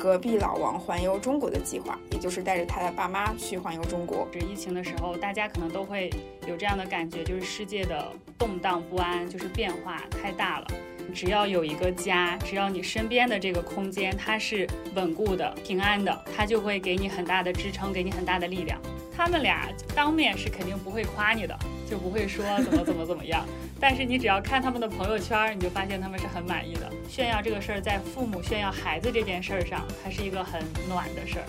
隔壁老王环游中国的计划，也就是带着他的爸妈去环游中国。这疫情的时候，大家可能都会有这样的感觉，就是世界的动荡不安，就是变化太大了。只要有一个家，只要你身边的这个空间它是稳固的、平安的，它就会给你很大的支撑，给你很大的力量。他们俩当面是肯定不会夸你的，就不会说怎么怎么怎么样。但是你只要看他们的朋友圈，你就发现他们是很满意的。炫耀这个事儿，在父母炫耀孩子这件事儿上，还是一个很暖的事儿。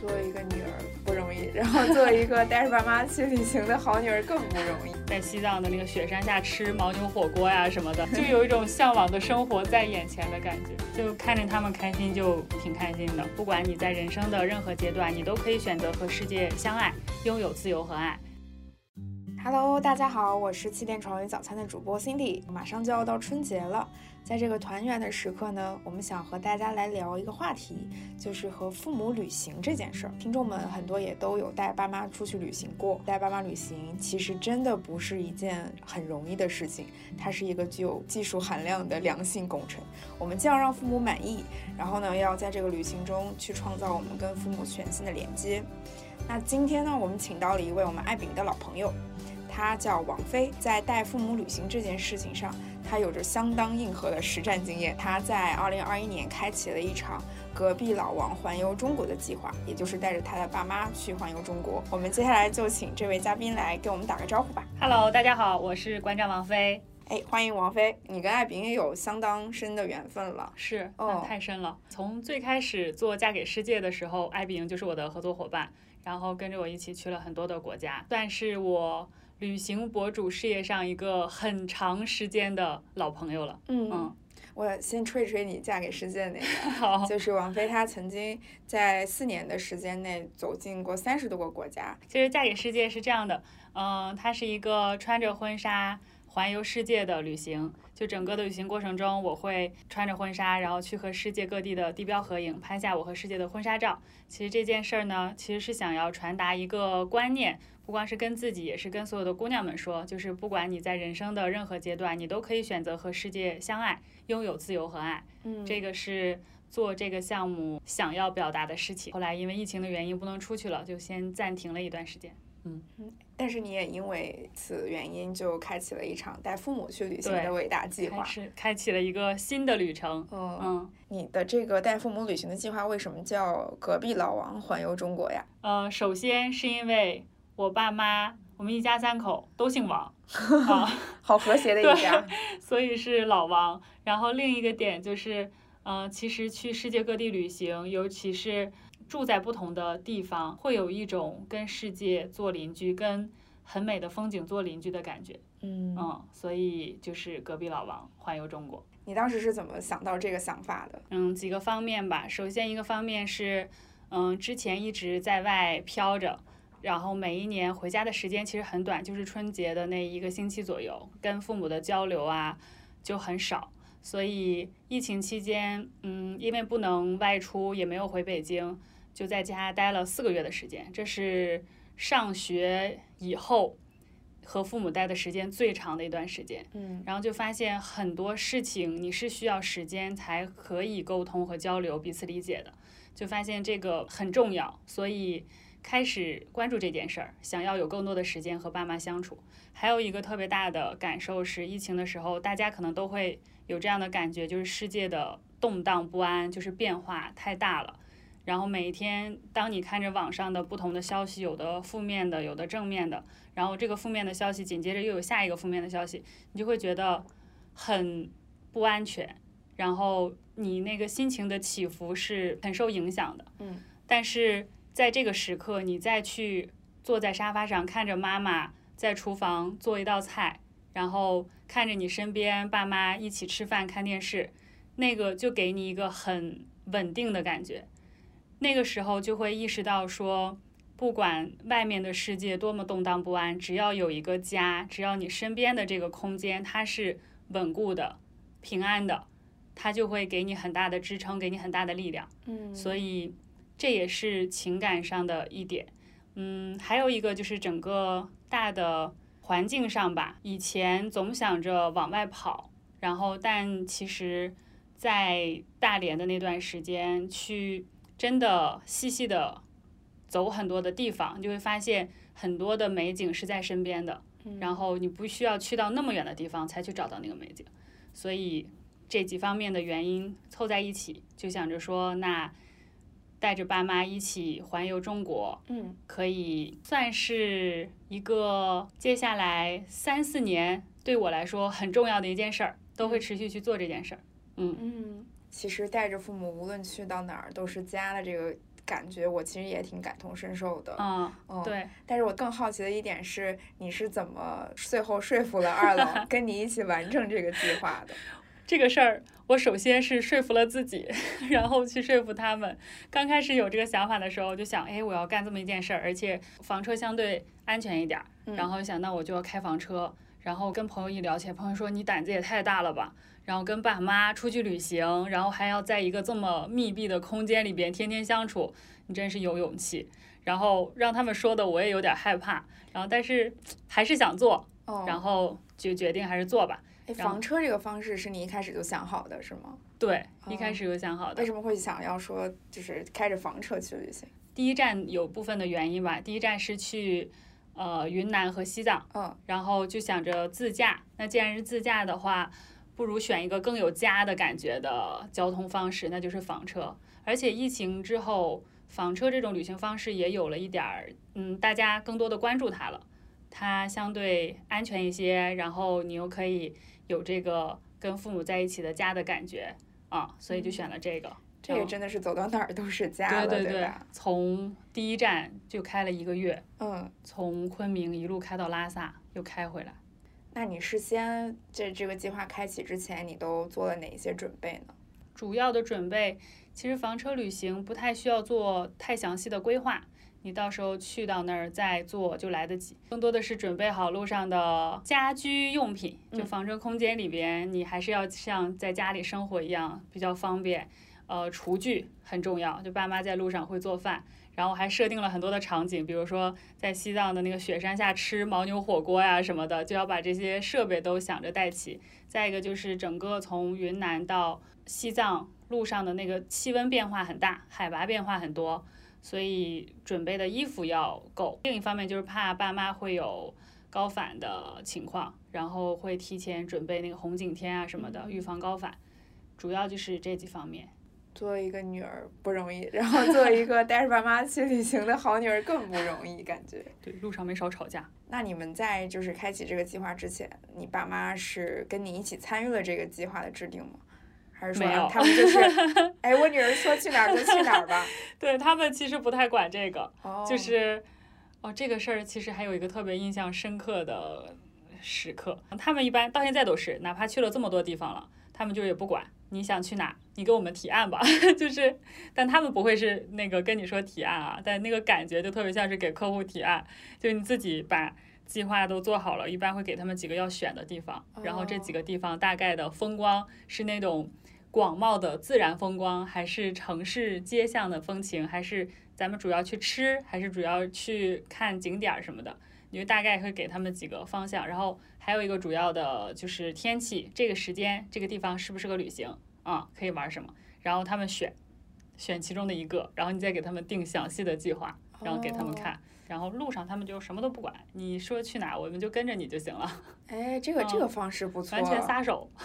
作为一个女儿不容易，然后作为一个 带着爸妈去旅行的好女儿更不容易。在西藏的那个雪山下吃牦牛火锅呀什么的，就有一种向往的生活在眼前的感觉。就看着他们开心，就挺开心的。不管你在人生的任何阶段，你都可以选择和世界相爱，拥有自由和爱。Hello，大家好，我是气垫床与早餐的主播 Cindy。马上就要到春节了，在这个团圆的时刻呢，我们想和大家来聊一个话题，就是和父母旅行这件事儿。听众们很多也都有带爸妈出去旅行过，带爸妈旅行其实真的不是一件很容易的事情，它是一个具有技术含量的良性工程。我们既要让父母满意，然后呢，要在这个旅行中去创造我们跟父母全新的连接。那今天呢，我们请到了一位我们爱饼的老朋友。他叫王菲，在带父母旅行这件事情上，他有着相当硬核的实战经验。他在二零二一年开启了一场隔壁老王环游中国的计划，也就是带着他的爸妈去环游中国。我们接下来就请这位嘉宾来给我们打个招呼吧。Hello，大家好，我是馆长王菲。哎，欢迎王菲，你跟艾饼也有相当深的缘分了。是，哦，太深了。从最开始做嫁给世界的时候，艾饼就是我的合作伙伴，然后跟着我一起去了很多的国家，算是我。旅行博主事业上一个很长时间的老朋友了。嗯，我先吹吹你嫁给世界那个，好，就是王菲，她曾经在四年的时间内走进过三十多个国家。其实嫁给世界是这样的，嗯，她是一个穿着婚纱环游世界的旅行。就整个的旅行过程中，我会穿着婚纱，然后去和世界各地的地标合影，拍下我和世界的婚纱照。其实这件事儿呢，其实是想要传达一个观念。不光是跟自己，也是跟所有的姑娘们说，就是不管你在人生的任何阶段，你都可以选择和世界相爱，拥有自由和爱。嗯，这个是做这个项目想要表达的事情。后来因为疫情的原因不能出去了，就先暂停了一段时间。嗯嗯，但是你也因为此原因就开启了一场带父母去旅行的伟大计划，是开启了一个新的旅程。嗯嗯，你的这个带父母旅行的计划为什么叫隔壁老王环游中国呀？呃，首先是因为。我爸妈，我们一家三口都姓王，啊，好和谐的一家，所以是老王。然后另一个点就是，嗯，其实去世界各地旅行，尤其是住在不同的地方，会有一种跟世界做邻居、跟很美的风景做邻居的感觉。嗯嗯，所以就是隔壁老王环游中国。你当时是怎么想到这个想法的？嗯，几个方面吧。首先一个方面是，嗯，之前一直在外飘着。然后每一年回家的时间其实很短，就是春节的那一个星期左右，跟父母的交流啊就很少。所以疫情期间，嗯，因为不能外出，也没有回北京，就在家待了四个月的时间。这是上学以后和父母待的时间最长的一段时间。嗯，然后就发现很多事情你是需要时间才可以沟通和交流、彼此理解的，就发现这个很重要，所以。开始关注这件事儿，想要有更多的时间和爸妈相处。还有一个特别大的感受是，疫情的时候，大家可能都会有这样的感觉，就是世界的动荡不安，就是变化太大了。然后每一天，当你看着网上的不同的消息，有的负面的，有的正面的，然后这个负面的消息紧接着又有下一个负面的消息，你就会觉得很不安全，然后你那个心情的起伏是很受影响的。嗯，但是。在这个时刻，你再去坐在沙发上，看着妈妈在厨房做一道菜，然后看着你身边爸妈一起吃饭、看电视，那个就给你一个很稳定的感觉。那个时候就会意识到说，不管外面的世界多么动荡不安，只要有一个家，只要你身边的这个空间它是稳固的、平安的，它就会给你很大的支撑，给你很大的力量。嗯，所以。这也是情感上的一点，嗯，还有一个就是整个大的环境上吧。以前总想着往外跑，然后但其实，在大连的那段时间去真的细细的走很多的地方，你就会发现很多的美景是在身边的。然后你不需要去到那么远的地方才去找到那个美景，所以这几方面的原因凑在一起，就想着说，那带着爸妈一起环游中国，嗯，可以算是一个接下来三四年对我来说很重要的一件事儿，都会持续去做这件事儿。嗯嗯，其实带着父母无论去到哪儿都是家的这个。感觉我其实也挺感同身受的，嗯，嗯对。但是我更好奇的一点是，你是怎么最后说服了二老 跟你一起完成这个计划的？这个事儿，我首先是说服了自己，然后去说服他们。刚开始有这个想法的时候，就想，哎，我要干这么一件事儿，而且房车相对安全一点儿。然后想，那我就要开房车。然后跟朋友一聊起来，朋友说，你胆子也太大了吧。然后跟爸妈出去旅行，然后还要在一个这么密闭的空间里边天天相处，你真是有勇气。然后让他们说的我也有点害怕，然后但是还是想做，然后就决定还是做吧。房车这个方式是你一开始就想好的是吗？对，一开始就想好的。为什么会想要说就是开着房车去旅行？第一站有部分的原因吧，第一站是去呃云南和西藏，嗯，然后就想着自驾。那既然是自驾的话。不如选一个更有家的感觉的交通方式，那就是房车。而且疫情之后，房车这种旅行方式也有了一点儿，嗯，大家更多的关注它了。它相对安全一些，然后你又可以有这个跟父母在一起的家的感觉啊，所以就选了这个。这个真的是走到哪儿都是家了，对对。从第一站就开了一个月，嗯，从昆明一路开到拉萨，又开回来。那你事先在这个计划开启之前，你都做了哪一些准备呢？主要的准备，其实房车旅行不太需要做太详细的规划，你到时候去到那儿再做就来得及。更多的是准备好路上的家居用品，就房车空间里边，你还是要像在家里生活一样比较方便。呃，厨具很重要，就爸妈在路上会做饭。然后还设定了很多的场景，比如说在西藏的那个雪山下吃牦牛火锅呀什么的，就要把这些设备都想着带齐。再一个就是整个从云南到西藏路上的那个气温变化很大，海拔变化很多，所以准备的衣服要够。另一方面就是怕爸妈会有高反的情况，然后会提前准备那个红景天啊什么的，预防高反。主要就是这几方面。做一个女儿不容易，然后做一个带着爸妈去旅行的好女儿更不容易，感觉。对，路上没少吵架。那你们在就是开启这个计划之前，你爸妈是跟你一起参与了这个计划的制定吗？还是说他们就是，哎，我女儿说去哪儿就去哪儿吧？对他们其实不太管这个，就是，哦，这个事儿其实还有一个特别印象深刻的时刻，他们一般到现在都是，哪怕去了这么多地方了，他们就也不管。你想去哪？你给我们提案吧。就是，但他们不会是那个跟你说提案啊，但那个感觉就特别像是给客户提案。就你自己把计划都做好了，一般会给他们几个要选的地方，然后这几个地方大概的风光是那种广袤的自然风光，还是城市街巷的风情，还是咱们主要去吃，还是主要去看景点什么的？你就大概会给他们几个方向，然后还有一个主要的就是天气，这个时间这个地方适不适合旅行啊？可以玩什么？然后他们选选其中的一个，然后你再给他们定详细的计划，然后给他们看。然后路上他们就什么都不管，你说去哪，我们就跟着你就行了。哎，这个这个方式不错，完全撒手。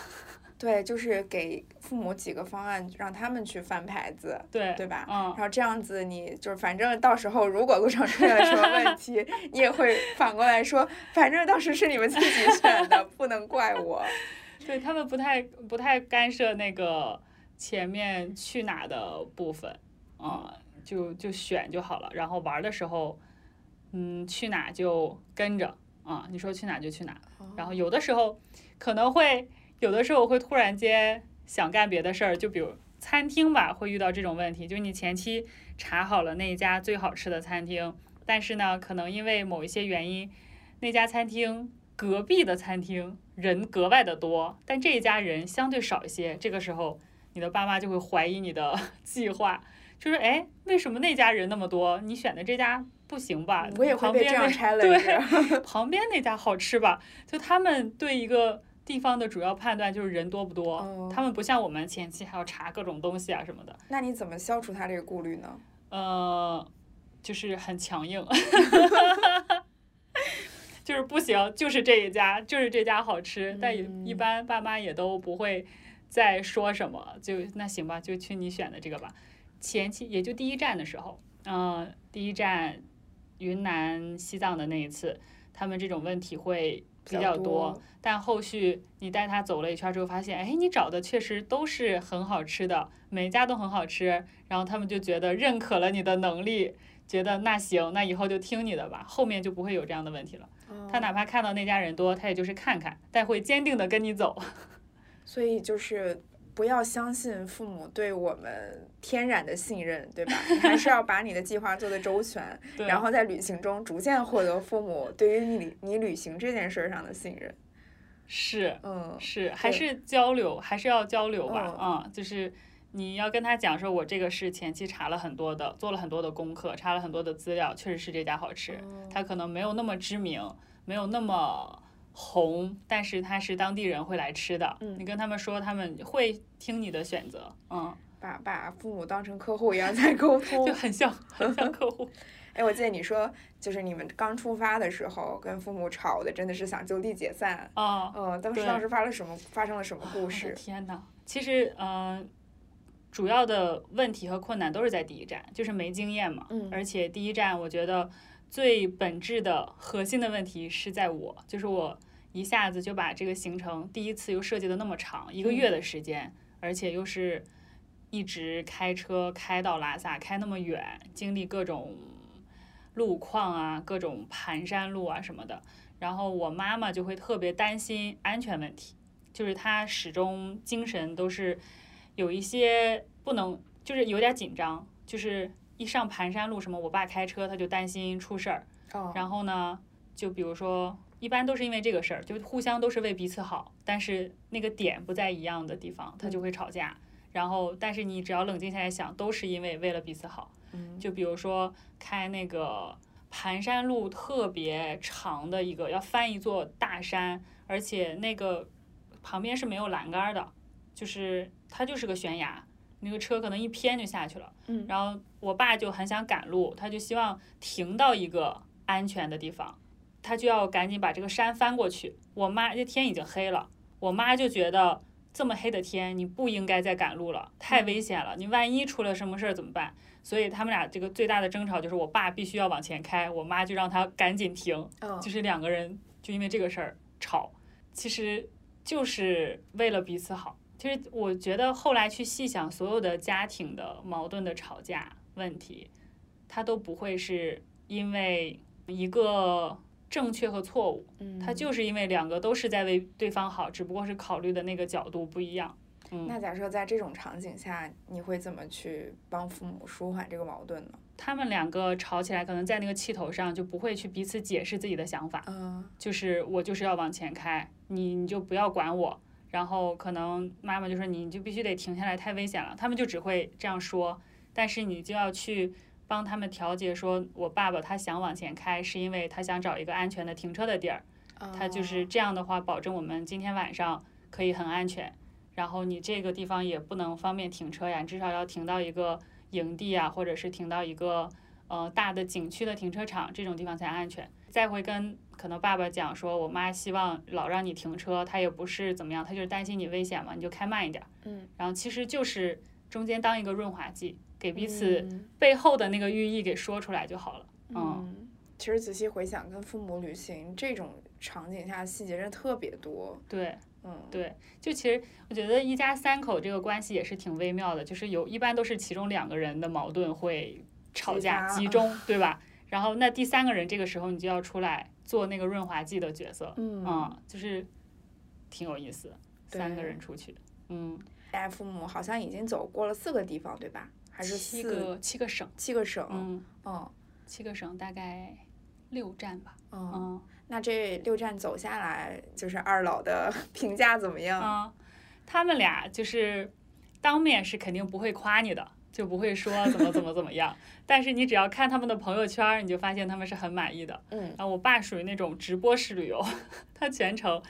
对，就是给父母几个方案，让他们去翻牌子，对对吧？嗯，然后这样子，你就是反正到时候如果路上出现了什么问题，你也会反过来说，反正当时是你们自己选的，不能怪我。对他们不太不太干涉那个前面去哪的部分，啊，就就选就好了。然后玩的时候，嗯，去哪就跟着啊，你说去哪就去哪。然后有的时候可能会。有的时候会突然间想干别的事儿，就比如餐厅吧，会遇到这种问题，就是你前期查好了那一家最好吃的餐厅，但是呢，可能因为某一些原因，那家餐厅隔壁的餐厅人格外的多，但这一家人相对少一些，这个时候你的爸妈就会怀疑你的 计划，就是哎，为什么那家人那么多，你选的这家不行吧？我也会被这样拆了。对，旁边那家好吃吧？就他们对一个。地方的主要判断就是人多不多，哦。他们不像我们前期还要查各种东西啊什么的，那你怎么消除他这个顾虑呢？呃，就是很强硬，就是不行，就是这一家，就是这家好吃，但也一嗯般爸妈也都不会再说什么，就那行吧，就去你选的这个吧。前期也就第一站的时候，嗯、第一站云南、西藏的那一次，他们这种问题会比较多，但后续你带他走了一圈之后，发现，哎，你找的确实都是很好吃的，每一家都很好吃，然后他们就觉得认可了你的能力，觉得那行，那以后就听你的吧，后面就不会有这样的问题了。他哪怕看到那家人多，他也就是看看，但会坚定的跟你走。所以就是不要相信父母对我们天然的信任，对吧？你还是要把你的计划做得周全，然后在旅行中逐渐获得父母对于你你旅行这件事儿上的信任。是嗯，是，还是交流，还是要交流吧，嗯嗯，就是你要跟他讲说，我这个是前期查了很多的，做了很多的功课，查了很多的资料，确实是这家好吃。哦它可能没有那么知名，没有那么红，但是它是当地人会来吃的。嗯你跟他们说，他们会听你的选择，嗯，把把父母当成客户一样在沟通 就。很像很像客户。哎，我记得你说，就是你们刚出发的时候跟父母吵的，真的是想就地解散。啊、嗯，当时当时发了什么？发生了什么故事？天呐，其实嗯、呃主要的问题和困难都是在第一站，就是没经验嘛。嗯而且第一站，我觉得最本质的核心的问题是在我，就是我一下子就把这个行程第一次又设计的那么长，一个月的时间，而且又是一直开车开到拉萨，开那么远，经历各种路况啊，各种盘山路啊什么的。然后我妈妈就会特别担心安全问题，就是她始终精神都是有一些不能，就是有点紧张，就是一上盘山路什么，我爸开车他就担心出事儿。哦，然后呢，就比如说，一般都是因为这个事儿，就互相都是为彼此好，但是那个点不在一样的地方，他就会吵架。然后，但是你只要冷静下来想，都是因为为了彼此好。嗯就比如说开那个盘山路特别长的一个，要翻一座大山，而且那个旁边是没有栏杆的，就是它就是个悬崖，那个车可能一偏就下去了。嗯然后我爸就很想赶路，他就希望停到一个安全的地方，他就要赶紧把这个山翻过去。我妈这天已经黑了，我妈就觉得这么黑的天你不应该再赶路了，太危险了，你万一出了什么事儿怎么办？所以他们俩这个最大的争吵就是我爸必须要往前开，我妈就让他赶紧停，嗯就是两个人就因为这个事儿吵，其实就是为了彼此好。其实我觉得后来去细想，所有的家庭的矛盾的吵架问题，它都不会是因为一个正确和错误，嗯，它就是因为两个都是在为对方好，只不过是考虑的那个角度不一样。嗯，那假设在这种场景下，你会怎么去帮父母舒缓这个矛盾呢？他们两个吵起来，可能在那个气头上就不会去彼此解释自己的想法，嗯就是我就是要往前开，你你就不要管我。然后可能妈妈就说你就必须得停下来，太危险了。他们就只会这样说，但是你就要去帮他们调节，说我爸爸他想往前开，是因为他想找一个安全的停车的地儿，他就是这样的话，保证我们今天晚上可以很安全。然后你这个地方也不能方便停车呀，至少要停到一个营地啊，或者是停到一个呃大的景区的停车场，这种地方才安全。再会跟可能爸爸讲说，我妈希望老让你停车，她也不是怎么样，她就是担心你危险嘛，你就开慢一点儿。嗯，然后其实就是中间当一个润滑剂，给彼此嗯背后的那个寓意给说出来就好了。嗯，嗯，其实仔细回想，跟父母旅行这种场景下细节真的特别多。对。嗯，对，就其实我觉得一家三口这个关系也是挺微妙的，就是有一般都是其中两个人的矛盾会吵架集中，对吧？然后那第三个人这个时候你就要出来做那个润滑剂的角色，嗯就是挺有意思，三个人出去，嗯，带父母好像已经走过了四个地方，对吧？还是七四个七个省，七个省？嗯，嗯七个省大概六站吧，嗯，嗯那这六站走下来，就是二老的 评价怎么样？嗯，他们俩就是当面是肯定不会夸你的，就不会说怎么怎么怎么样。但是你只要看他们的朋友圈，你就发现他们是很满意的。嗯然后我爸属于那种直播式旅游，他全程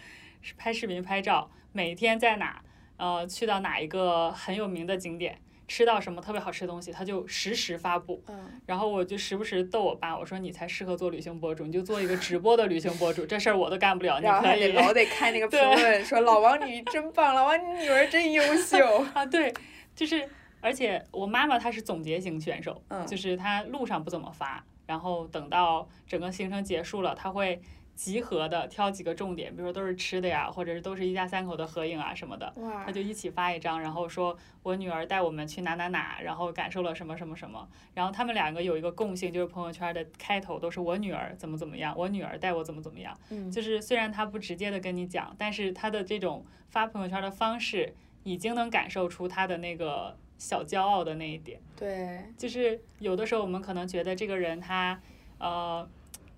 拍视频、拍照，每天在哪，呃，去到哪一个很有名的景点。吃到什么特别好吃的东西，他就实时发布。嗯，然后我就时不时逗我爸，我说你才适合做旅行博主，你就做一个直播的旅行博主，这事儿我都干不了，你然后还可以。得老得看那个 评论，说老王你真棒，老王你女儿真优秀。啊，对，就是，而且我妈妈她是总结型选手，嗯就是她路上不怎么发，然后等到整个行程结束了，她会集合的挑几个重点，比如说都是吃的呀，或者是都是一家三口的合影啊什么的，哇她，就一起发一张，然后说我女儿带我们去哪哪哪，然后感受了什么什么什么，然后他们两个有一个共性，就是朋友圈的开头都是我女儿怎么怎么样，我女儿带我怎么怎么样。嗯，就是虽然她不直接的跟你讲，但是她的这种发朋友圈的方式，已经能感受出她的那个小骄傲的那一点。对，就是有的时候我们可能觉得这个人他呃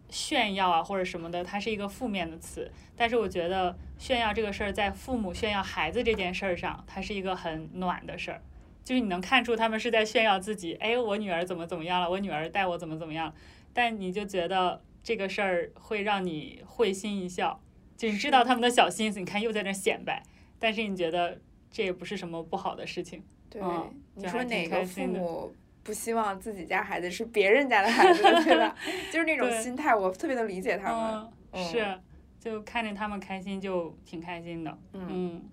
炫耀啊或者什么的，他是一个负面的词，但是我觉得炫耀这个事儿在父母炫耀孩子这件事儿上，它是一个很暖的事儿。就是你能看出他们是在炫耀自己，哎，我女儿怎么怎么样了，我女儿带我怎么怎么样，但你就觉得这个事儿会让你会心一笑，就是知道他们的小心思，你看又在那显摆，但是你觉得这也不是什么不好的事情。对，嗯你说哪个父母不希望自己家孩子是别人家的孩子，对吧？就是那种心态，我特别能理解他们。是，就看着他们开心就挺开心的。嗯，嗯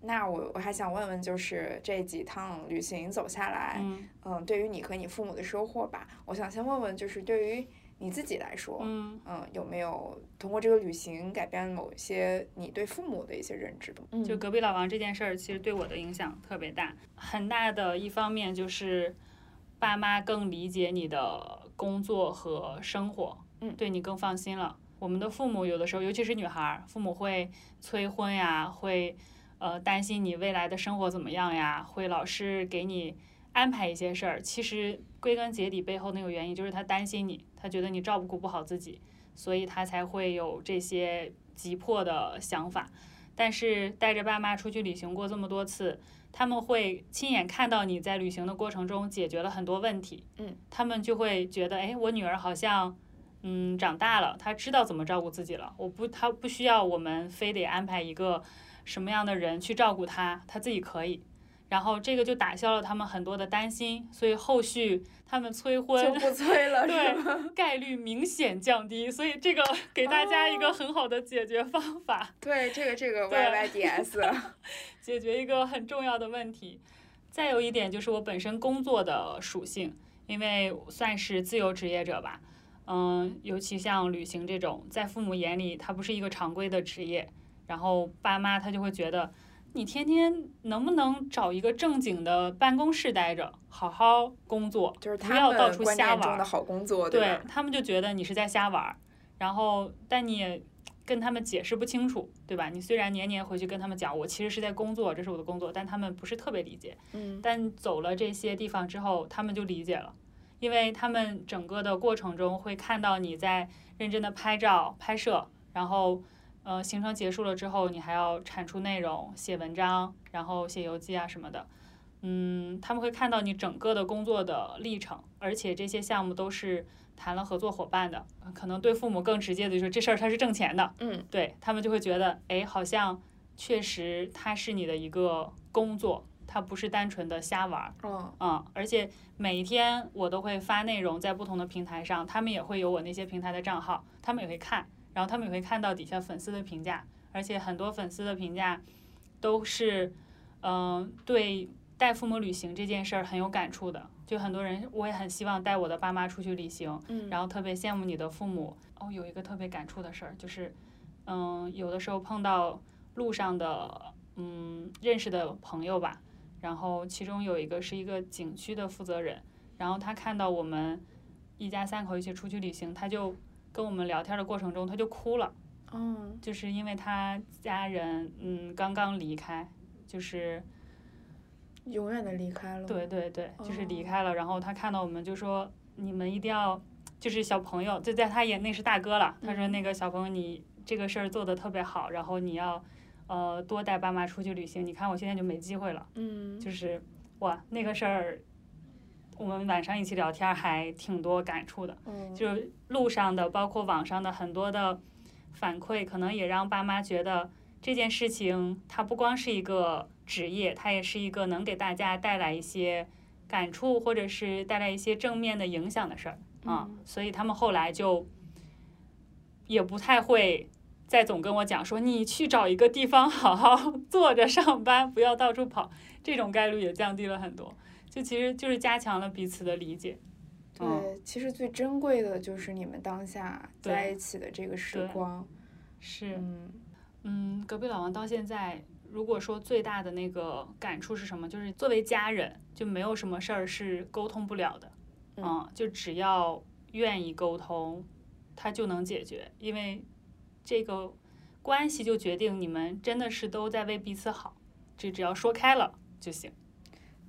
那我我还想问问，就是这几趟旅行走下来，嗯嗯，对于你和你父母的收获吧，我想先问问，就是对于你自己来说，嗯，嗯，有没有通过这个旅行改变某些你对父母的一些认知就隔壁老王这件事儿，其实对我的影响特别大。很大的一方面就是，爸妈更理解你的工作和生活，嗯对你更放心了。我们的父母有的时候，尤其是女孩儿，父母会催婚呀，会呃担心你未来的生活怎么样呀，会老是给你安排一些事儿。其实归根结底背后那个原因就是他担心你，他觉得你照顾不好自己，所以他才会有这些急迫的想法。但是带着爸妈出去旅行过这么多次，他们会亲眼看到你在旅行的过程中解决了很多问题，嗯，他们就会觉得，哎，我女儿好像，嗯，长大了，她知道怎么照顾自己了，我不，她不需要我们非得安排一个什么样的人去照顾她，她自己可以。然后这个就打消了他们很多的担心，所以后续他们催婚就不催了，对？概率明显降低，所以这个 给大家一个很好的解决方法。对，这个这个对 YYDS，解决一个很重要的问题。再有一点就是我本身工作的属性，因为算是自由职业者吧，嗯，尤其像旅行这种，在父母眼里它不是一个常规的职业，然后爸妈他就会觉得你天天能不能找一个正经的办公室待着，好好工作，就是他不要到处瞎玩儿念中的。好工作，对吧？他们就觉得你是在瞎玩儿，然后但你也跟他们解释不清楚，对吧？你虽然年年回去跟他们讲，我其实是在工作，这是我的工作，但他们不是特别理解。嗯但走了这些地方之后，他们就理解了，因为他们整个的过程中会看到你在认真的拍照、拍摄，然后。呃，行程结束了之后，你还要产出内容、写文章，然后写游记啊什么的。嗯，他们会看到你整个的工作的历程，而且这些项目都是谈了合作伙伴的。呃可能对父母更直接的就是这事儿他是挣钱的，嗯，对他们就会觉得，哎，好像确实它是你的一个工作，它不是单纯的瞎玩儿。嗯嗯，而且每一天我都会发内容在不同的平台上，他们也会有我那些平台的账号，他们也会看，然后他们也会看到底下粉丝的评价，而且很多粉丝的评价都是，嗯、对带父母旅行这件事儿很有感触的。就很多人，我也很希望带我的爸妈出去旅行，嗯，然后特别羡慕你的父母。哦，有一个特别感触的事儿，就是，嗯，有的时候碰到路上的，嗯，认识的朋友吧，然后其中有一个是一个景区的负责人，然后他看到我们一家三口一起出去旅行，他就跟我们聊天的过程中他就哭了，嗯就是因为他家人，嗯，刚刚离开，就是永远的离开了，对对对，就是离哦开了。然后他看到我们就说：“你们一定要，就是小朋友，就在他眼那是大哥了。”他说：“嗯那个小朋友，你这个事儿做的特别好，然后你要，呃，多带爸妈出去旅行。你看我现在就没机会了。”嗯，就是哇，那个事儿，我们晚上一起聊天还挺多感触的。嗯就是路上的，包括网上的很多的反馈，可能也让爸妈觉得这件事情它不光是一个职业，它也是一个能给大家带来一些感触或者是带来一些正面的影响的事儿啊。所以他们后来就也不太会再总跟我讲说你去找一个地方好好坐着上班，不要到处跑，这种概率也降低了很多。就其实就是加强了彼此的理解。对，其实最珍贵的就是你们当下在一起的这个时光。是，嗯，隔壁老王到现在，如果说最大的那个感触是什么，就是作为家人，就没有什么事儿是沟通不了的。嗯，就只要愿意沟通，他就能解决，因为这个关系就决定你们真的是都在为彼此好，这只要说开了就行。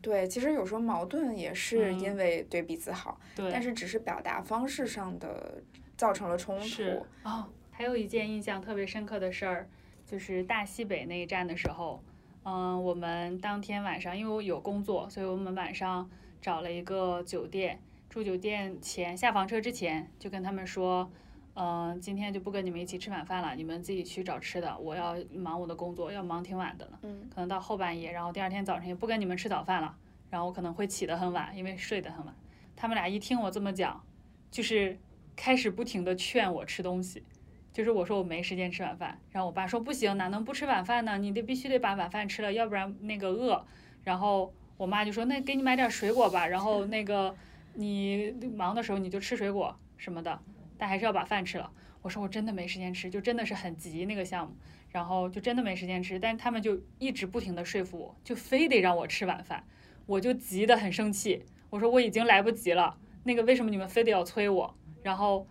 对，其实有时候矛盾也是因为对彼此好，对，但是只是表达方式上的造成了冲突。哦，还有一件印象特别深刻的事儿，就是大西北那一站的时候，嗯，我们当天晚上因为我有工作，所以我们晚上找了一个酒店住。酒店前下房车之前就跟他们说，嗯，今天就不跟你们一起吃晚饭了，你们自己去找吃的，我要忙我的工作，要忙挺晚的呢。嗯，可能到后半夜，然后第二天早晨也不跟你们吃早饭了。然后我可能会起得很晚，因为睡得很晚。他们俩一听我这么讲，就是开始不停的劝我吃东西，就是我说我没时间吃晚饭。然后我爸说不行，哪能不吃晚饭呢？你得必须得把晚饭吃了，要不然那个饿。然后我妈就说那给你买点水果吧，然后那个你忙的时候你就吃水果什么的，但还是要把饭吃了。我说我真的没时间吃，就真的是很急那个项目，然后就真的没时间吃。但是他们就一直不停的说服我，就非得让我吃晚饭。我就急得很生气，我说我已经来不及了，那个为什么你们非得要催我？然后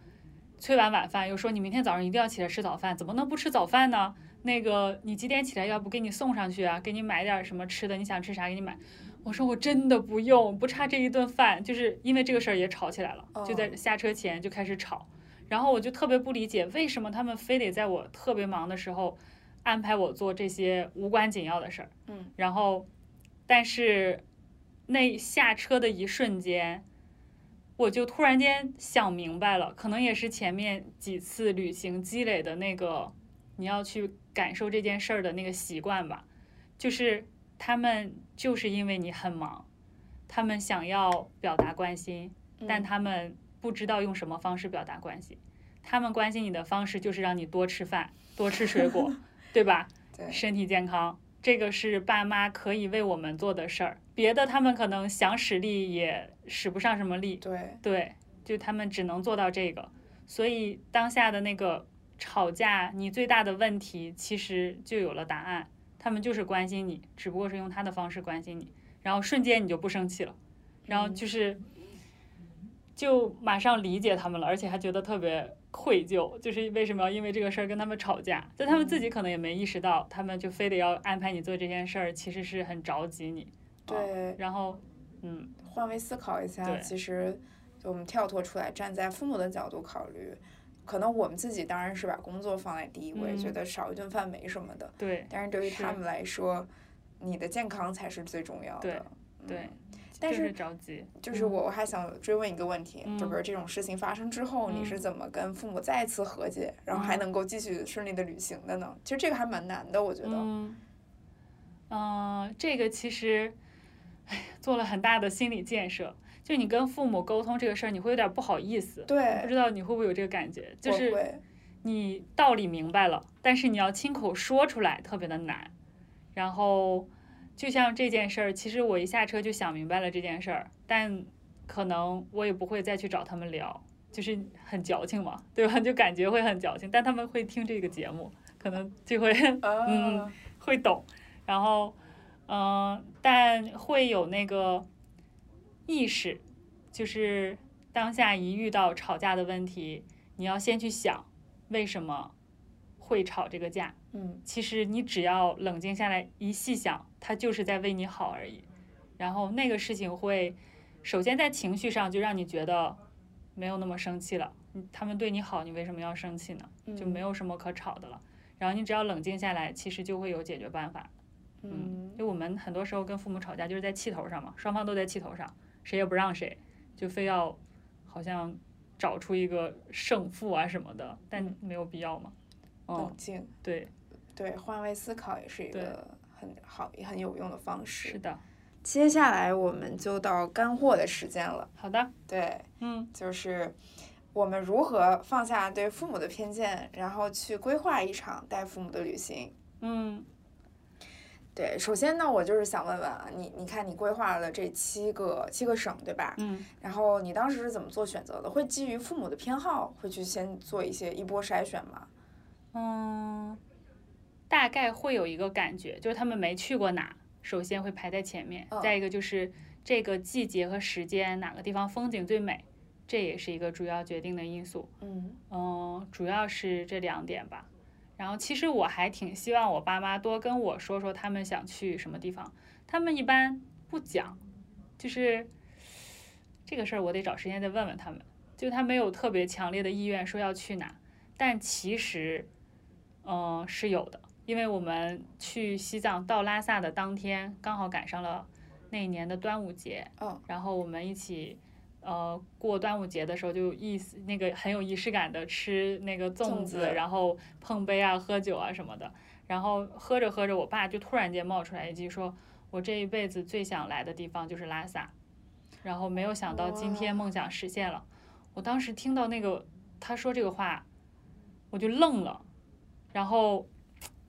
催完晚饭又说你明天早上一定要起来吃早饭，怎么能不吃早饭呢？那个你几点起来？要不给你送上去啊？给你买点什么吃的？你想吃啥给你买？我说我真的不用，不差这一顿饭，就是因为这个事儿也吵起来了，就在下车前就开始吵，然后我就特别不理解为什么他们非得在我特别忙的时候安排我做这些无关紧要的事儿。嗯，然后但是。那下车的一瞬间，我就突然间想明白了，可能也是前面几次旅行积累的那个你要去感受这件事儿的那个习惯吧。就是他们就是因为你很忙，他们想要表达关心，但他们不知道用什么方式表达关心。他们关心你的方式就是让你多吃饭，多吃水果，对吧？对，身体健康。这个是爸妈可以为我们做的事儿，别的他们可能想使力也使不上什么力。对对，就他们只能做到这个。所以当下的那个吵架，你最大的问题其实就有了答案。他们就是关心你，只不过是用他的方式关心你，然后瞬间你就不生气了，然后就是就马上理解他们了，而且还觉得特别。愧疚就是为什么要因为这个事儿跟他们吵架？但他们自己可能也没意识到，他们就非得要安排你做这件事儿，其实是很着急你。对，然后，嗯，换位思考一下，其实就我们跳脱出来，站在父母的角度考虑，可能我们自己当然是把工作放在第一位，觉得少一顿饭没什么的。对。但是对于他们来说，你的健康才是最重要的。对。对。但是着急，就是我我还想追问一个问题，就比如这种事情发生之后，你是怎么跟父母再次和解，然后还能够继续顺利的旅行的呢？其实这个还蛮难的，我觉得。嗯，嗯，这个其实，哎，做了很大的心理建设。就你跟父母沟通这个事儿，你会有点不好意思。对。不知道你会不会有这个感觉？就是你道理明白了，但是你要亲口说出来特别的难，然后。就像这件事儿，其实我一下车就想明白了这件事儿，但可能我也不会再去找他们聊，就是很矫情嘛，对吧？就感觉会很矫情，但他们会听这个节目，可能就会 嗯会懂，然后嗯，但会有那个意识，就是当下一遇到吵架的问题，你要先去想为什么会吵这个架。嗯，其实你只要冷静下来一细想，他就是在为你好而已。然后那个事情会，首先在情绪上就让你觉得没有那么生气了。他们对你好，你为什么要生气呢？就没有什么可吵的了。然后你只要冷静下来，其实就会有解决办法。嗯，就我们很多时候跟父母吵架就是在气头上嘛，双方都在气头上，谁也不让谁，就非要好像找出一个胜负啊什么的，但没有必要嘛。冷静，对。对，换位思考也是一个很好、也很有用的方式。是的，接下来我们就到干货的时间了。好的，对，嗯就是我们如何放下对父母的偏见，然后去规划一场带父母的旅行。嗯对，首先呢，我就是想问问啊，你你看你规划了这七个七个省，对吧？嗯然后你当时是怎么做选择的？会基于父母的偏好，会去先做一些一波筛选吗？嗯，大概会有一个感觉，就是他们没去过哪，首先会排在前面。嗯再一个就是这个季节和时间哪个地方风景最美，这也是一个主要决定的因素。嗯嗯，主要是这两点吧。然后其实我还挺希望我爸妈多跟我说说他们想去什么地方，他们一般不讲，就是这个事儿我得找时间再问问他们。就他没有特别强烈的意愿说要去哪，但其实，嗯、是有的，因为我们去西藏到拉萨的当天刚好赶上了那一年的端午节，嗯，然后我们一起。呃，过端午节的时候就意思那个很有仪式感的吃那个粽子，粽子然后碰杯啊、喝酒啊什么的。然后喝着喝着，我爸就突然间冒出来一句说：“我这一辈子最想来的地方就是拉萨。”然后没有想到今天梦想实现了。我当时听到那个他说这个话，我就愣了，然后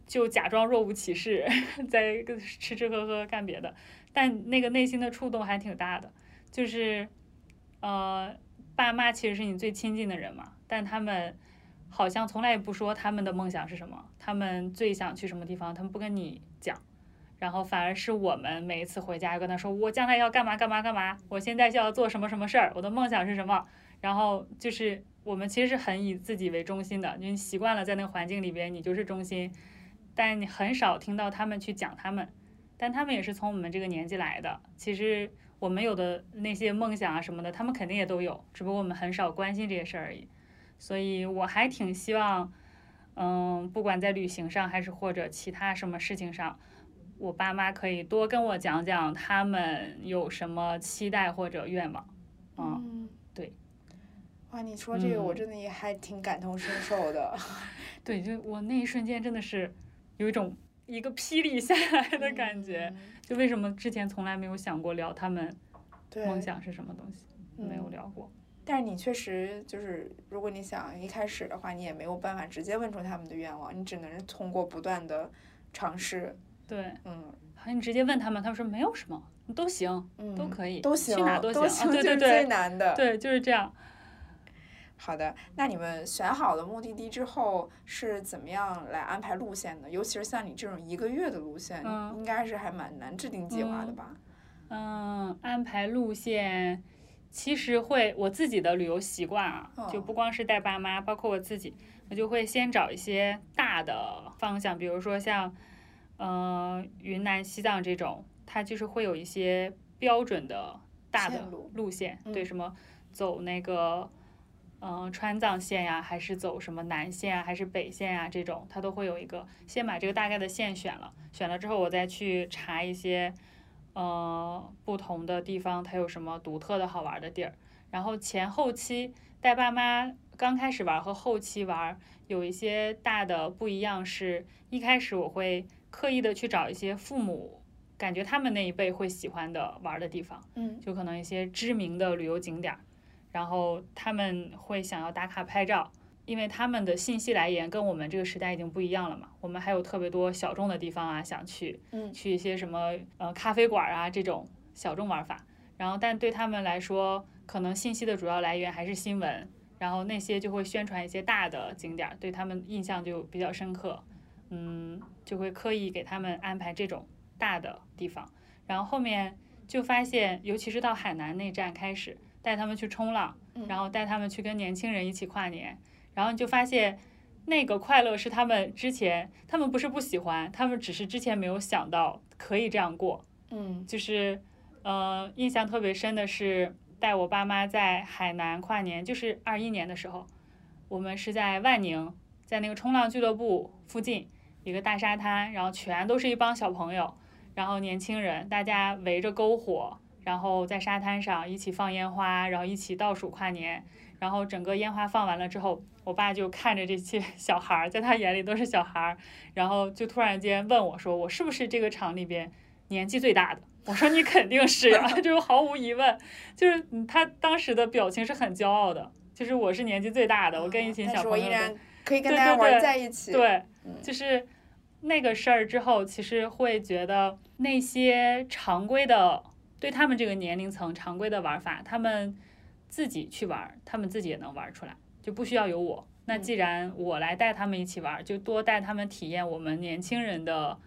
就假装若无其事，在吃吃喝喝干别的。但那个内心的触动还挺大的，就是呃，爸妈其实是你最亲近的人嘛，但他们好像从来也不说他们的梦想是什么，他们最想去什么地方，他们不跟你讲。然后反而是我们每一次回家跟他说，我将来要干嘛干嘛干嘛，我现在就要做什么什么事儿，我的梦想是什么。然后就是我们其实是很以自己为中心的，你习惯了在那个环境里边，你就是中心，但你很少听到他们去讲他们，但他们也是从我们这个年纪来的。其实我们有的那些梦想啊什么的，他们肯定也都有，只不过我们很少关心这些事儿而已。所以我还挺希望，嗯，不管在旅行上还是或者其他什么事情上，我爸妈可以多跟我讲讲他们有什么期待或者愿望。嗯，嗯，对。哇，你说这个我嗯真的也还挺感同身受的。对，就我那一瞬间真的是有一种一个霹雳下来的感觉。嗯就为什么之前从来没有想过聊他们，梦想是什么东西，没有嗯聊过。但是你确实就是，如果你想一开始的话，你也没有办法直接问出他们的愿望，你只能通过不断的尝试，对，嗯好像你直接问他们，他们说没有什么，都行，嗯，都可以，都行，去哪都行。啊、对对就是最对，难的。对，就是这样。好的，那你们选好了目的地之后是怎么样来安排路线的？尤其是像你这种一个月的路线，嗯应该是还蛮难制定计划的吧？嗯，安排路线，其实会我自己的旅游习惯啊，就哦不光是带爸妈，包括我自己，我就会先找一些大的方向，比如说像，呃，云南、西藏这种，它就是会有一些标准的大的线路路线，对，嗯什么走那个。嗯，川藏线呀，还是走什么南线啊，还是北线啊？这种它都会有一个，先把这个大概的线选了，选了之后，我再去查一些，呃，不同的地方它有什么独特的好玩的地儿。然后前后期带爸妈刚开始玩和后期玩有一些大的不一样，是一开始我会刻意的去找一些父母感觉他们那一辈会喜欢的玩的地方，嗯就可能一些知名的旅游景点儿，然后他们会想要打卡拍照。因为他们的信息来源跟我们这个时代已经不一样了嘛，我们还有特别多小众的地方啊想去，嗯去一些什么呃咖啡馆啊这种小众玩法。然后，但对他们来说，可能信息的主要来源还是新闻，然后那些就会宣传一些大的景点，对他们印象就比较深刻。嗯，就会刻意给他们安排这种大的地方。然后后面就发现，尤其是到海南那站开始，带他们去冲浪，然后带他们去跟年轻人一起跨年，然后你就发现。那个快乐是他们之前，他们不是不喜欢，他们只是之前没有想到可以这样过。嗯就是，呃，印象特别深的是带我爸妈在海南跨年，就是二一年的时候，我们是在万宁，在那个冲浪俱乐部附近一个大沙滩，然后全都是一帮小朋友，然后年轻人，大家围着篝火，然后在沙滩上一起放烟花，然后一起倒数跨年。然后整个烟花放完了之后，我爸就看着这些 小孩儿，在他眼里都是小孩儿，然后就突然间问我说：“我是不是这个厂里边年纪最大的？”我说：“你肯定是呀，就是毫无疑问，就是他当时的表情是很骄傲的，就是我是年纪最大的，我跟一群小朋友可以跟大家玩在一起。对，就是那个事儿之后，其实会觉得那些常规的，对他们这个年龄层常规的玩法，他们。自己去玩，他们自己也能玩出来，就不需要有我。那既然我来带他们一起玩，就多带他们体验我们年轻人的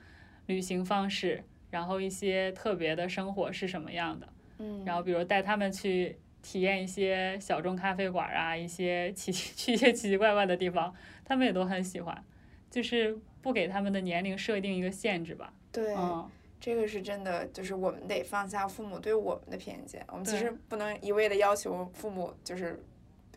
旅行方式，然后一些特别的生活是什么样的。嗯，然后比如带他们去体验一些小众咖啡馆啊，一些奇 去一些奇奇怪怪的地方，他们也都很喜欢。就是不给他们的年龄设定一个限制吧。对。嗯。这个是真的，就是我们得放下父母对我们的偏见。我们其实不能一味的要求父母就是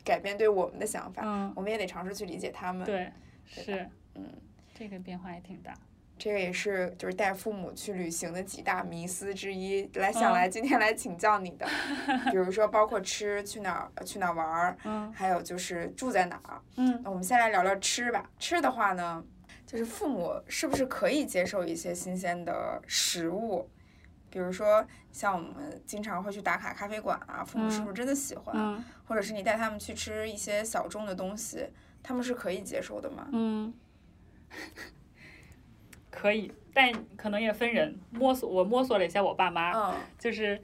改变对我们的想法，嗯，我们也得尝试去理解他们。对，是，嗯，这个变化也挺大。这个也是就是带父母去旅行的几大迷思之一。来想来今天来请教你的，比如说包括吃去哪儿去哪儿玩儿，嗯，还有就是住在哪儿，嗯，那我们先来聊聊吃吧。吃的话呢？就是父母是不是可以接受一些新鲜的食物？比如说像我们经常会去打卡咖啡馆啊，父母是不是真的喜欢？或者是你带他们去吃一些小众的东西，他们是可以接受的吗？嗯，可以，但可能也分人。摸索我摸索了一下我爸妈，嗯，就是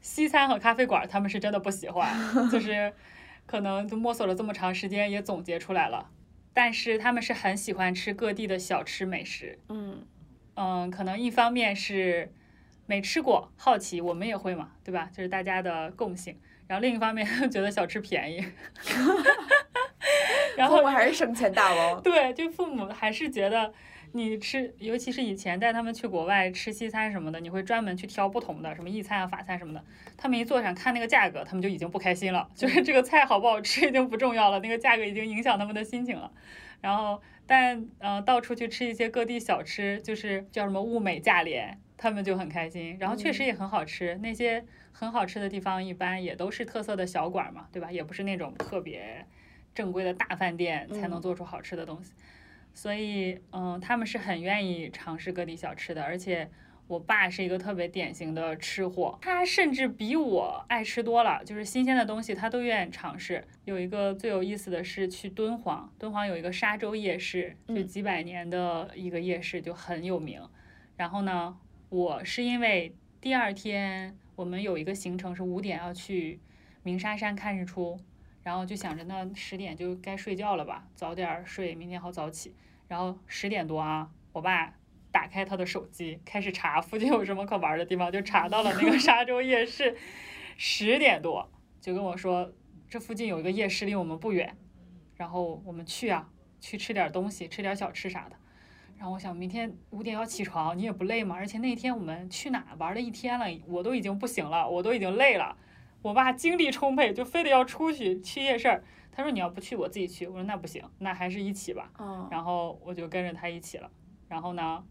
西餐和咖啡馆，他们是真的不喜欢。就是可能就摸索了这么长时间，也总结出来了。但是他们是很喜欢吃各地的小吃美食，嗯嗯，可能一方面是没吃过，好奇，我们也会嘛，对吧？就是大家的共性。然后另一方面 觉得小吃便宜，然后我还是省钱大王。对，就父母还是觉得。你吃，尤其是以前带他们去国外吃西餐什么的，你会专门去挑不同的，什么意餐啊、法餐什么的。他们一坐上看那个价格，他们就已经不开心了，就是这个菜好不好吃已经不重要了，那个价格已经影响他们的心情了。然后，但呃，到处去吃一些各地小吃，就是叫什么物美价廉，他们就很开心。然后确实也很好吃，那些很好吃的地方一般也都是特色的小馆嘛，对吧？也不是那种特别正规的大饭店才能做出好吃的东西。所以，嗯，他们是很愿意尝试各地小吃的，而且我爸是一个特别典型的吃货，他甚至比我爱吃多了，就是新鲜的东西他都愿意尝试。有一个最有意思的是去敦煌，敦煌有一个沙洲夜市，就几百年的一个夜市，就很有名。然后呢，我是因为第二天我们有一个行程是五点要去鸣沙山看日出，然后就想着那十点就该睡觉了吧，早点睡，明天好早起。然后十点多啊，我爸打开他的手机，开始查附近有什么可玩的地方，就查到了那个 沙洲夜市。十点多就跟我说，这附近有一个夜市，离我们不远，然后我们去啊，去吃点东西，吃点小吃啥的。然后我想，明天五点要起床，你也不累吗？而且那天我们去哪玩了一天了，我都已经不行了，我都已经累了。我爸精力充沛，就非得要出去去夜市。他说你要不去，我自己去。我说那不行，那还是一起吧。嗯，然后我就跟着他一起了。然后呢，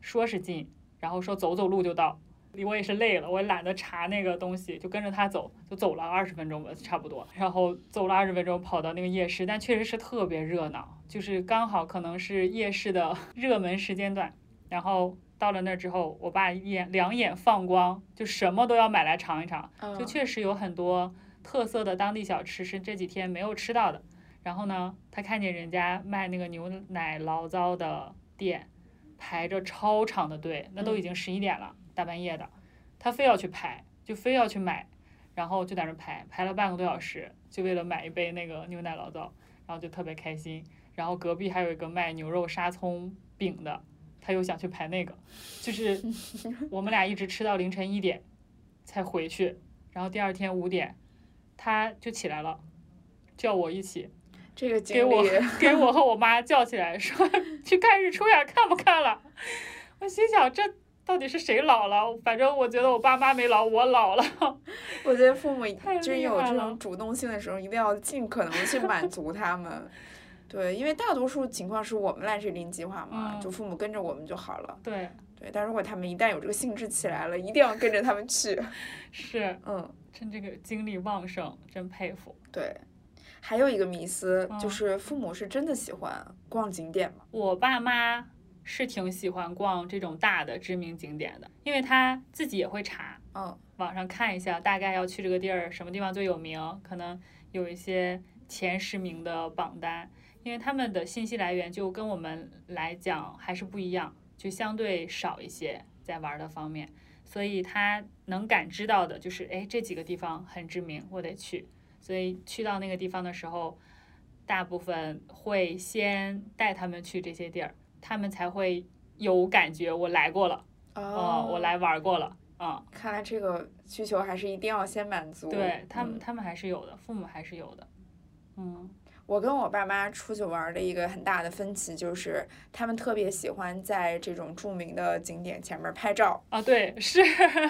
说是近，然后说走走路就到。我也是累了，我懒得查那个东西，就跟着他走，就走了二十分钟吧，差不多。然后走了二十分钟，跑到那个夜市，但确实是特别热闹，就是刚好可能是夜市的 热门时间段。然后到了那儿之后，我爸眼两眼放光，就什么都要买来尝一尝。就确实有很多。特色的当地小吃是这几天没有吃到的。然后呢，他看见人家卖那个牛奶醪糟的店，排着超长的队，那都已经十一点了，大半夜的，他非要去排，就非要去买，然后就在那排，排了半个多小时，就为了买一杯那个牛奶醪糟，然后就特别开心。然后隔壁还有一个卖牛肉沙葱饼的，他又想去排那个，就是我们俩一直吃到凌晨一点才回去，然后第二天五点。他就起来了，叫我一起，这个给我给我和我妈叫起来，说 去看日出呀，看不看了？我心想，这到底是谁老了？反正我觉得我爸妈没老，我老了。我觉得父母真有这种主动性的时候，一定要尽可能去满足他们。对，因为大多数情况是我们来制定计划嘛，嗯就父母跟着我们就好了。对，对，但如果他们一旦有这个兴致起来了，一定要跟着他们去。是，嗯，趁这个精力旺盛，真佩服。对。还有一个迷思就嗯是父母是真的喜欢逛景点吗？我爸妈是挺喜欢逛这种大的知名景点的，因为他自己也会查，嗯网上看一下大概要去这个地儿什么地方最有名，可能有一些前十名的榜单，因为他们的信息来源就跟我们来讲还是不一样，就相对少一些在玩的方面，所以他能感知到的就是，哎，这几个地方很知名，我得去，所以去到那个地方的时候，大部分会先带他们去这些地儿，他们才会有感觉，我来过了，哦哦，我。来玩过了，啊、看来这个需求还是一定要先满足。对他们，嗯他们还是有的，父母还是有的。嗯我跟我爸妈出去玩的一个很大的分歧就是，他们特别喜欢在这种著名的景点前面拍照，啊，对，是，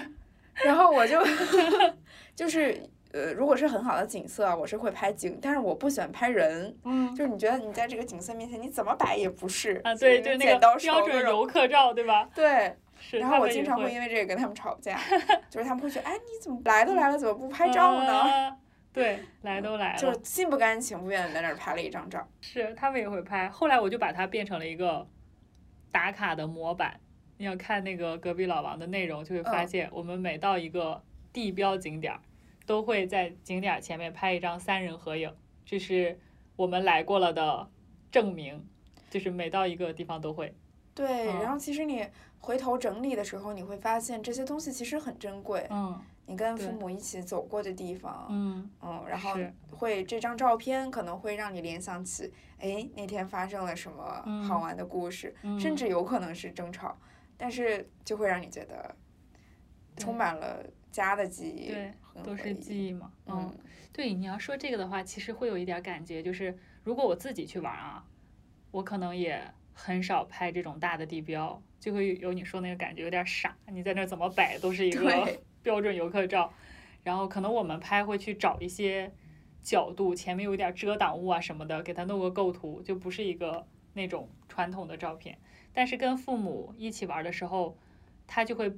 然后我就 就是呃，如果是很好的景色，我是会拍景，但是我不喜欢拍人。嗯就是你觉得你在这个景色面前，你怎么摆也不是啊，对，就是那个标准游客照，对吧？对，然后我经常会会因为这个跟他们吵架，就是他们会觉得，哎，你怎么来都来了，怎么不拍照呢？啊对，来都来了，就是心不甘情不愿的在那儿拍了一张照。是他们也会拍。后来我就把它变成了一个打卡的模板。你要看那个隔壁老王的内容，就会发嗯现我们每到一个地标景点儿，都会在景点儿前面拍一张三人合影，这是我们来过了的证明。就是每到一个地方都会。对，嗯然后其实你回头整理的时候，你会发现这些东西其实很珍贵。嗯你跟父母一起走过的地方，嗯，嗯，然后会这张照片可能会让你联想起，哎，那天发生了什么嗯好玩的故事，嗯甚至有可能是争吵，但是就会让你觉得充满了家的记忆，对，都是记忆嘛。嗯，对，你要说这个的话，其实会有一点感觉，就是如果我自己去玩啊，我可能也很少拍这种大的地标，就会有你说那个感觉，有点傻。你在那怎么摆都是一个对标准游客照，然后可能我们拍会去找一些角度，前面有点遮挡物啊什么的，给它弄个构图，就不是一个那种传统的照片。但是跟父母一起玩的时候，它就会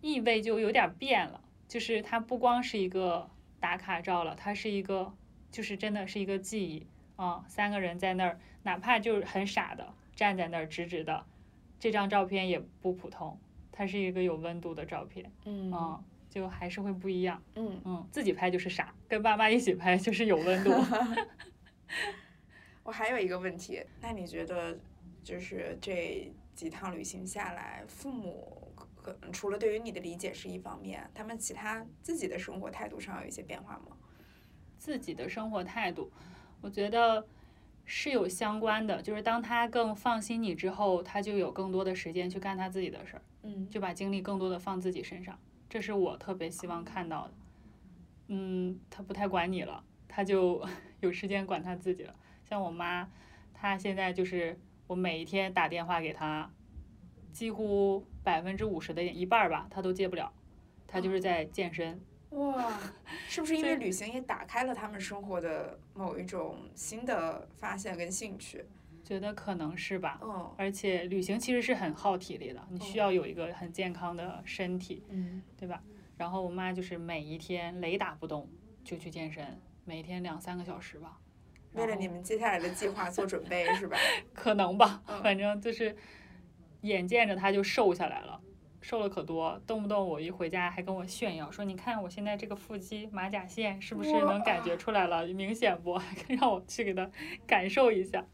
意味就有点变了，就是它不光是一个打卡照了，它是一个就是真的是一个记忆啊、三个人在那儿，哪怕就是很傻的站在那儿直直的，这张照片也不普通，它是一个有温度的照片嗯啊、就还是会不一样。嗯，嗯，自己拍就是傻，跟爸妈一起拍就是有温度。我还有一个问题，那你觉得就是这几趟旅行下来，父母可能除了对于你的理解是一方面，他们其他自己的生活态度上有一些变化吗？自己的生活态度，我觉得是有相关的。就是当他更放心你之后，他就有更多的时间去干他自己的事儿，嗯就把精力更多的放自己身上。这是我特别希望看到的。嗯，他不太管你了，他就 有时间管他自己了。像我妈，她现在就是我每一天打电话给她，几乎百分之五十的一半儿吧，她都接不了，她就是在健身。哇，是不是因为旅行也打开了他们生活的某一种新的发现跟兴趣？觉得可能是吧，嗯而且旅行其实是很耗体力的，你需要有一个很健康的身体，嗯，对吧？然后我妈就是每一天雷打不动就去健身，每天两三个小时吧。为了你们接下来的计划做准备是吧？可能吧嗯，反正就是眼见着她就瘦下来了。瘦了可多，动不动我一回家还跟我炫耀说：“你看我现在这个腹肌、马甲线是不是能感觉出来了？明显不？还让我去给他感受一下。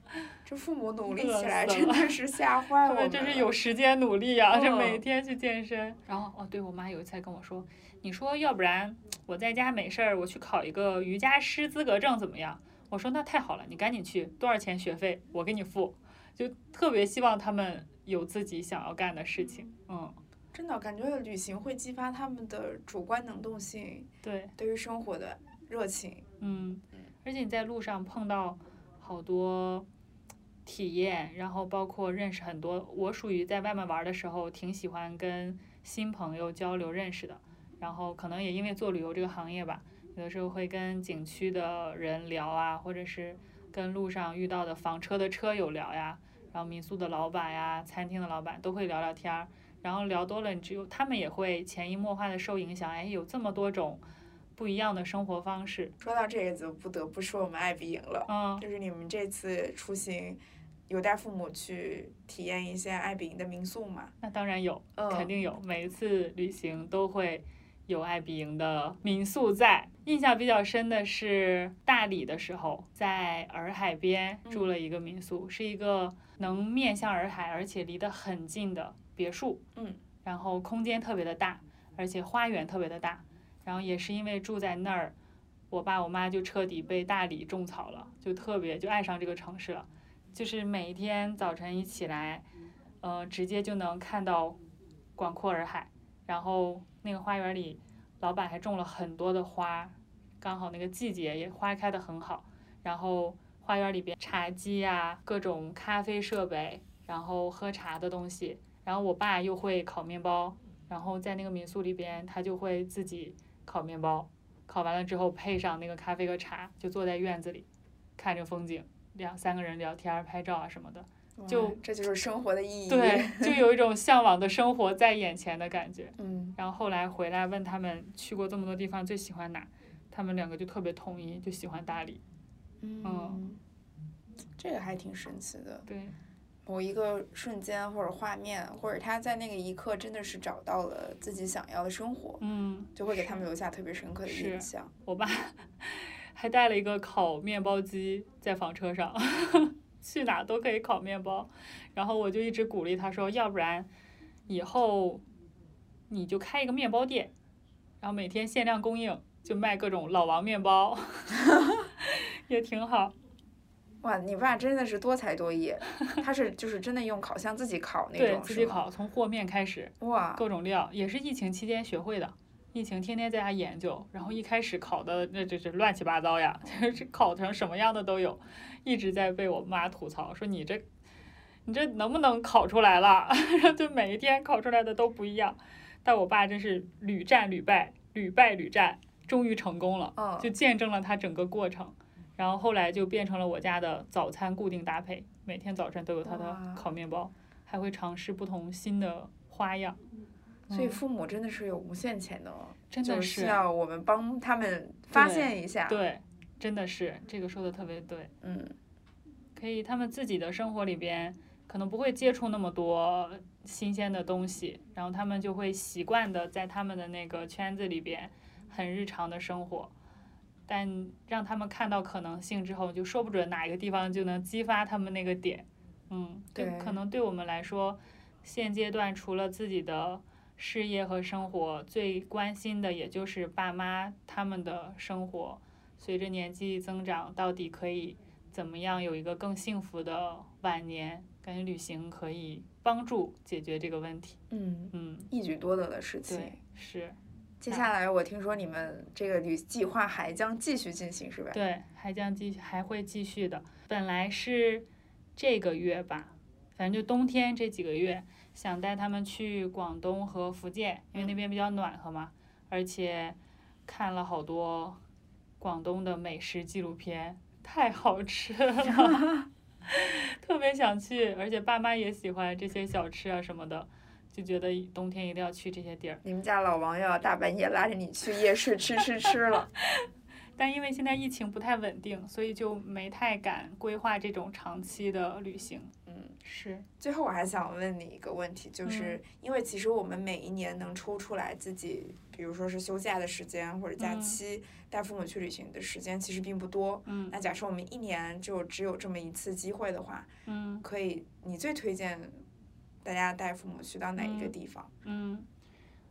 这父母努力起来真的是 吓坏他我们了。们真是有时间努力呀、这嗯每天去健身。然后哦，对我妈有一次还跟我说：“你说要不然我在家没事儿，我去考一个瑜伽师资格证怎么样？”我说：“那太好了，你赶紧去，多少钱学费我给你付。”就特别希望他们有自己想要干的事情。嗯，真的感觉旅行会激发他们的主观能动性，对，对于生活的热情。嗯，而且你在路上碰到好多体验，然后包括认识很多。我属于在外面玩的时候，挺喜欢跟新朋友交流认识的。然后可能也因为做旅游这个行业吧，有的时候会跟景区的人聊啊，或者是跟路上遇到的房车的车友聊呀，然后民宿的老板呀、餐厅的老板都会聊聊天儿，然后聊多了，你只有他们也会潜移默化的受影响，哎，有这么多种不一样的生活方式，说到这个，就不得不说我们爱彼迎了。嗯，就是你们这次出行，有带父母去体验一下爱彼迎的民宿吗？那当然有，嗯肯定有，每一次旅行都会有爱彼迎的民宿在。印象比较深的是大理的时候，在洱海边住了一个民宿，是一个能面向洱海，而且离得很近的别墅。嗯，然后空间特别的大，而且花园特别的大。然后也是因为住在那儿，我爸我妈就彻底被大理种草了，就特别就爱上这个城市了。就是每一天早晨一起来，呃，直接就能看到广阔洱海，然后那个花园里，老板还种了很多的花，刚好那个季节也花开的很好。然后花园里边茶几呀、各种咖啡设备，然后喝茶的东西。然后我爸又会烤面包，然后在那个民宿里边，他就会自己烤面包，烤完了之后配上那个咖啡和茶，就坐在院子里看着风景，两三个人聊天儿、拍照啊什么的。就这就是生活的意义。对，就有一种向往的生活在眼前的感觉。嗯，然后后来回来问他们去过这么多地方最喜欢哪，他们两个就特别统一，就喜欢大理。嗯，这个还挺神奇的。对，某一个瞬间或者画面，或者他在那个一刻真的是找到了自己想要的生活，嗯，就会给他们留下特别深刻的印象。我爸 还带了一个烤面包机在房车上，去哪都可以烤面包。然后我就一直鼓励他说，要不然以后你就开一个面包店，然后每天限量供应，就卖各种老王面包，也挺好。哇，你爸真的是多才多艺，他是就是真的用烤箱自己烤那种，对。自己烤，从和面开始，哇，各种料，也是疫情期间学会的。疫情天天在家研究，然后一开始烤的那就是乱七八糟呀，就是烤成什么样的都有，一直在被我妈吐槽说你这，你这能不能烤出来了？就每一天烤出来的都不一样。但我爸真是屡战屡败，屡败屡战，终于成功了，嗯，就见证了他整个过程。然后后来就变成了我家的早餐固定搭配，每天早晨都有他的烤面包，还会尝试不同新的花样。嗯所以父母真的是有无限潜能，真的是需要我们帮他们发现一下。对，真的是这个说的特别对。嗯，可以，他们自己的生活里边可能不会接触那么多新鲜的东西，然后他们就会习惯的在他们的那个圈子里边很日常的生活。但让他们看到可能性之后，就说不准哪一个地方就能激发他们那个点。嗯，对，可能对我们来说，现阶段除了自己的事业和生活，最关心的也就是爸妈他们的生活。随着年纪增长，到底可以怎么样有一个更幸福的晚年？感觉旅行可以帮助解决这个问题。嗯，嗯，一举多得的事情。对，是，接下来我听说你们这个旅计划还将继续进行，是吧？对，还将继续还会继续的。本来是这个月吧，反正就冬天这几个月，想带他们去广东和福建，因为那边比较暖和嘛，而且看了好多广东的美食纪录片，太好吃了，特别想去，而且爸妈也喜欢这些小吃啊什么的，就觉得冬天一定要去这些地儿。你们家老王又要大半夜拉着你去夜市吃吃吃了。但因为现在疫情不太稳定，所以就没太敢规划这种长期的旅行。嗯，是，最后我还想问你一个问题，就是因为其实我们每一年能抽出来自己，比如说是休假的时间或者假嗯期带父母去旅行的时间，其实并不多。嗯那假设我们一年就只有这么一次机会的话，嗯可以，你最推荐大家带父母去到哪一个嗯地方？嗯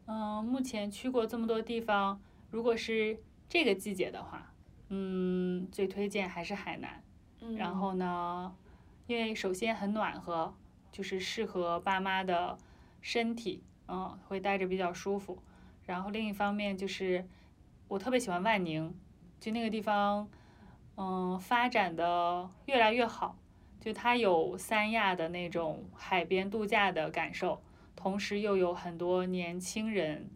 嗯，目前去过这么多地方，如果是这个季节的话，嗯，最推荐还是海南。嗯然后呢，因为首先很暖和，就是适合爸妈的身体，嗯，会待着比较舒服。然后另一方面就是，我特别喜欢万宁，就那个地方，嗯，发展的越来越好，就它有三亚的那种海边度假的感受，同时又有很多年轻人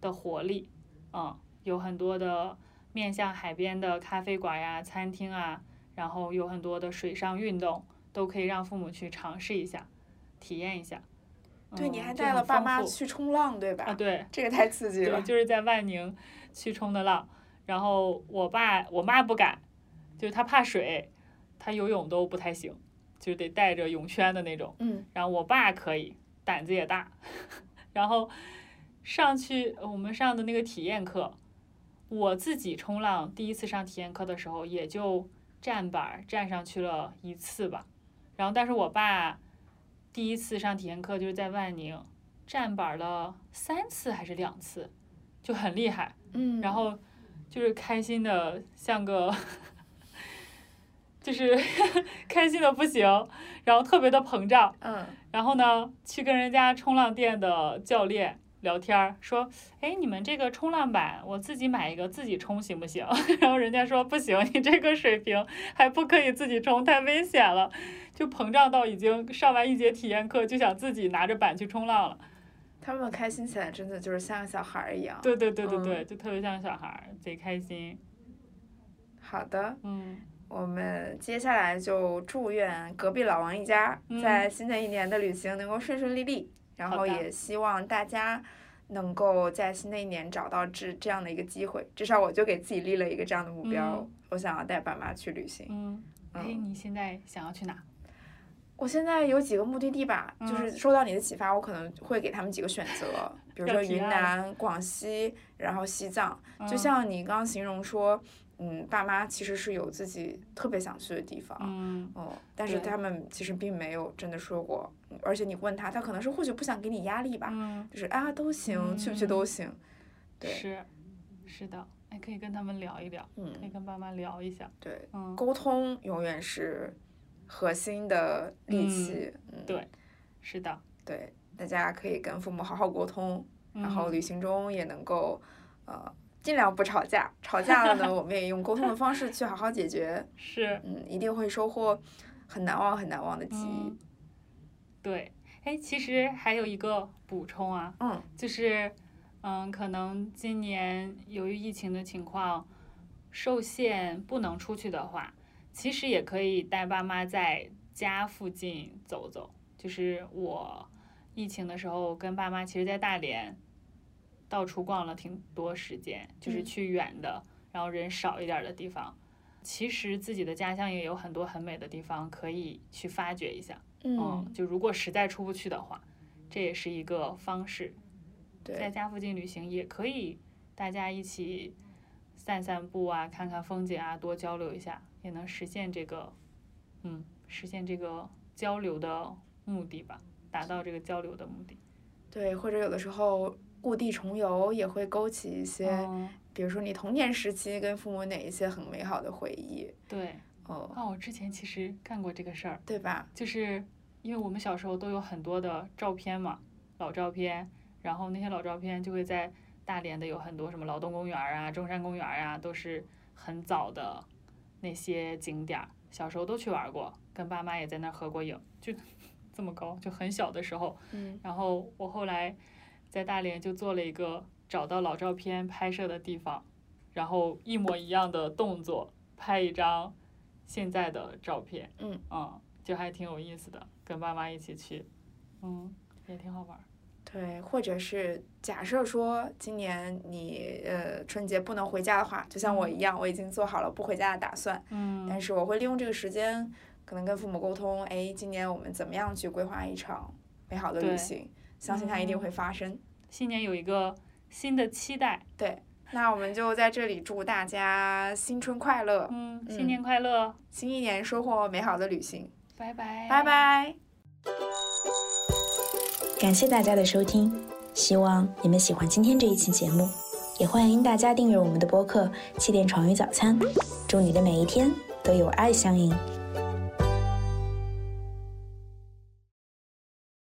的活力，嗯，有很多的面向海边的咖啡馆呀、餐厅啊。然后有很多的水上运动，都可以让父母去尝试一下，体验一下。对，你嗯还带了爸妈去冲浪，对吧？啊，对，这个太刺激对，了。就是在万宁去冲的浪。然后我爸我妈不敢，就是他怕水，他游泳都不太行，就得带着泳圈的那种。嗯然后我爸可以，胆子也大。然后上去我们上的那个体验课，我自己冲浪第一次上体验课的时候，也就站板儿站上去了一次吧。然后但是我爸第一次上体验课就是在万宁站板儿了三次还是两次，就很厉害。嗯，然后就是开心的像个，就是 开心的不行，然后特别的膨胀。嗯然后呢，去跟人家冲浪店的教练聊天儿，说：“哎，你们这个冲浪板，我自己买一个自己冲行不行？” 然后人家说：“不行，你这个水平还不可以自己冲，太危险了。”就膨胀到已经上完一节体验课，就想自己拿着板去冲浪了。他们开心起来真的就是像个小孩儿一样。对对对对对，就特别像小孩儿，贼开心。好的，嗯。我们接下来就祝愿隔壁老王一家嗯在新的一年的旅行能够顺顺利利，然后也希望大家能够在新的一年找到这这样的一个机会。至少我就给自己立了一个这样的目标，嗯我想要带爸妈去旅行。嗯，你现在想要去哪？我现在有几个目的地吧，嗯就是受到你的启发，我可能会给他们几个选择，比如说云南、广西，然后西藏。就嗯像你刚刚形容说，嗯，爸妈其实是有自己特别想去的地方，嗯。哦，但是他们其实并没有真的说过，嗯而且你问他，他可能是或许不想给你压力吧，嗯，就是啊都行，去不去都行，对。是是的，哎，可以跟他们聊一聊，可以嗯，跟爸妈聊一下。对，嗯，沟通永远是核心的利嗯器，嗯，对是的，对，大家可以跟父母好好沟通，然后嗯旅行中也能够，呃，尽量不吵架，吵架了呢，我们也用沟通的方式去好好解决，是嗯，一定会收获很难忘很难忘的记忆嗯，，对，哎，其实还有一个补充啊，嗯就是，嗯，可能今年由于疫情的情况受限不能出去的话，其实也可以带爸妈在家附近走走。就是我疫情的时候跟爸妈，其实在大连到处逛了挺多时间，就是嗯去远的，然后人少一点儿的地方。其实自己的家乡也有很多很美的地方可以去发掘一下。嗯，就如果实在出不去的话，这也是一个方式。在，家附近旅行也可以，大家一起散散步啊，看看风景啊，多交流一下，也能实现这个，嗯，实现这个交流的目的吧，达到这个交流的目的。对，或者有的时候故地重游也会勾起一些，嗯，比如说你童年时期跟父母哪一些很美好的回忆，对。哦，哦，我之前其实干过这个事儿，对吧？就是因为我们小时候都有很多的照片嘛，老照片，然后那些老照片就会在大连的有很多什么劳动公园啊、中山公园啊，都是很早的那些景点儿，小时候都去玩过，跟爸妈也在那儿合过影，就 这么高，就很小的时候。嗯然后我后来在大连就做了一个找到老照片拍摄的地方，然后一模一样的动作拍一张现在的照片，嗯就还挺有意思的，跟爸妈一起去，嗯，也挺好玩儿。对，或者是假设说今年你呃春节不能回家的话，就像我一样，我已经做好了不回家的打算，嗯但是我会利用这个时间，可能跟父母沟通，哎，今年我们怎么样去规划一场美好的旅行，相信它一定嗯会发生。新年有一个新的期待，对那我们就在这里祝大家新春快乐，嗯，嗯新年快乐，新一年收获美好的旅行，拜拜，拜。拜。感谢大家的收听，希望你们喜欢今天这一期节目，也欢迎大家订阅我们的播客《气垫床与早餐》，祝你的每一天都有爱相迎。